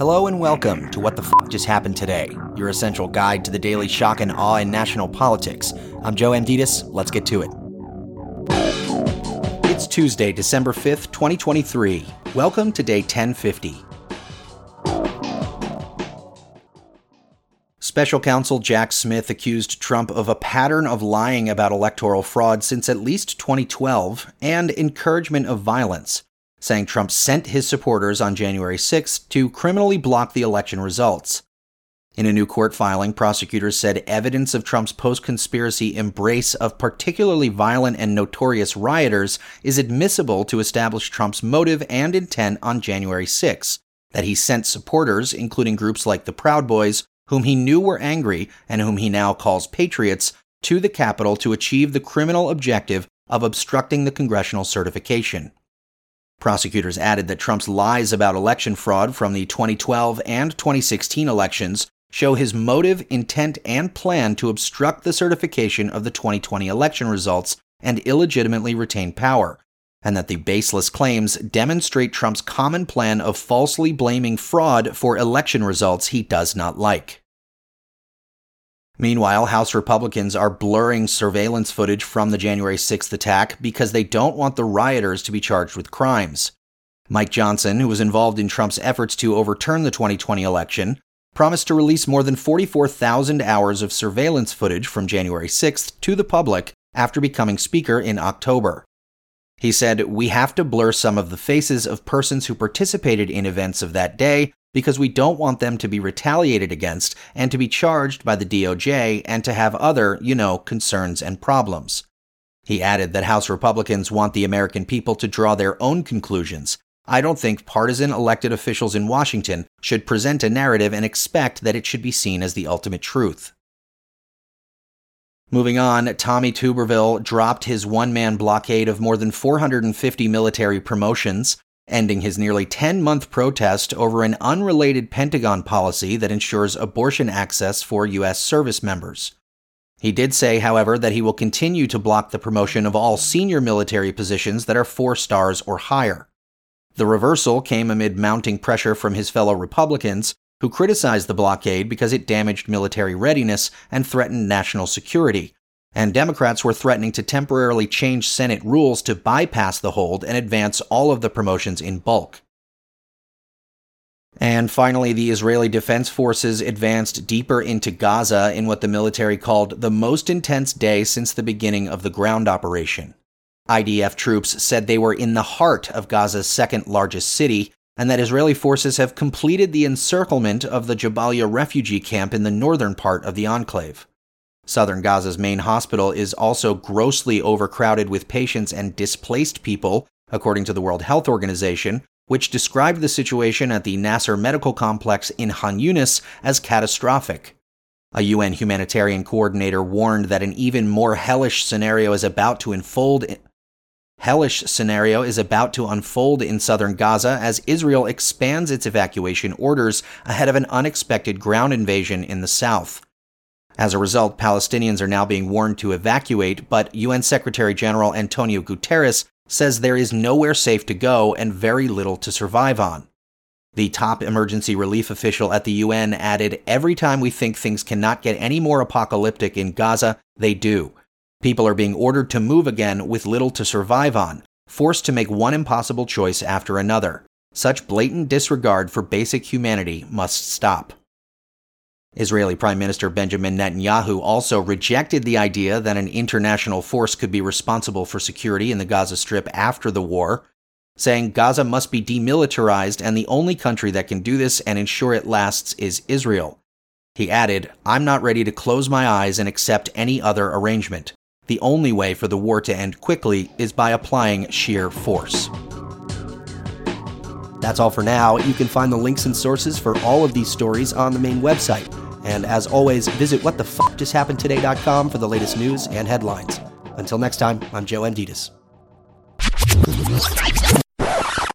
Hello and welcome to What the F Just Happened Today, your essential guide to the daily shock and awe in national politics. I'm Joe Amditis. Let's get to it. It's Tuesday, December 5th, 2023. Welcome to day 1050. Special counsel Jack Smith accused Trump of a pattern of lying about electoral fraud since at least 2012 and encouragement of violence saying Trump sent his supporters on January 6 to criminally block the election results. In a new court filing, prosecutors said evidence of Trump's post conspiracy embrace of particularly violent and notorious rioters is admissible to establish Trump's motive and intent on January 6, that he sent supporters, including groups like the Proud Boys, whom he knew were angry and whom he now calls patriots, to the Capitol to achieve the criminal objective of obstructing the congressional certification. Prosecutors added that Trump's lies about election fraud from the 2012 and 2016 elections show his motive, intent, and plan to obstruct the certification of the 2020 election results and illegitimately retain power, and that the baseless claims demonstrate Trump's common plan of falsely blaming fraud for election results he does not like. Meanwhile, House Republicans are blurring surveillance footage from the January 6th attack because they don't want the rioters to be charged with crimes. Mike Johnson, who was involved in Trump's efforts to overturn the 2020 election, promised to release more than 44,000 hours of surveillance footage from January 6th to the public after becoming Speaker in October. He said, We have to blur some of the faces of persons who participated in events of that day because we don't want them to be retaliated against and to be charged by the DOJ and to have other, you know, concerns and problems. He added that House Republicans want the American people to draw their own conclusions. I don't think partisan elected officials in Washington should present a narrative and expect that it should be seen as the ultimate truth. Moving on, Tommy Tuberville dropped his one man blockade of more than 450 military promotions ending his nearly 10 month protest over an unrelated Pentagon policy that ensures abortion access for U.S. service members. He did say, however, that he will continue to block the promotion of all senior military positions that are four stars or higher. The reversal came amid mounting pressure from his fellow Republicans, who criticized the blockade because it damaged military readiness and threatened national security, and Democrats were threatening to temporarily change Senate rules to bypass the hold and advance all of the promotions in bulk. And finally, the Israeli Defense Forces advanced deeper into Gaza in what the military called the most intense day since the beginning of the ground operation. IDF troops said they were in the heart of Gaza's second largest city, and that Israeli forces have completed the encirclement of the Jabalia refugee camp in the northern part of the enclave. Southern Gaza's main hospital is also grossly overcrowded with patients and displaced people, according to the World Health Organization, which described the situation at the Nasser Medical Complex in Han Yunis as catastrophic. A UN humanitarian coordinator warned that an even more hellish scenario is about to unfold. Hellish scenario is about to unfold in southern Gaza as Israel expands its evacuation orders ahead of an unexpected ground invasion in the south. As a result, Palestinians are now being warned to evacuate, but UN Secretary General Antonio Guterres says there is nowhere safe to go and very little to survive on. The top emergency relief official at the UN added Every time we think things cannot get any more apocalyptic in Gaza, they do. People are being ordered to move again with little to survive on, forced to make one impossible choice after another. Such blatant disregard for basic humanity must stop. Israeli Prime Minister Benjamin Netanyahu also rejected the idea that an international force could be responsible for security in the Gaza Strip after the war, saying Gaza must be demilitarized and the only country that can do this and ensure it lasts is Israel. He added, I'm not ready to close my eyes and accept any other arrangement. The only way for the war to end quickly is by applying sheer force. That's all for now. You can find the links and sources for all of these stories on the main website. And as always, visit whatthefuckjusthappenedtoday.com for the latest news and headlines. Until next time, I'm Joe Amditis.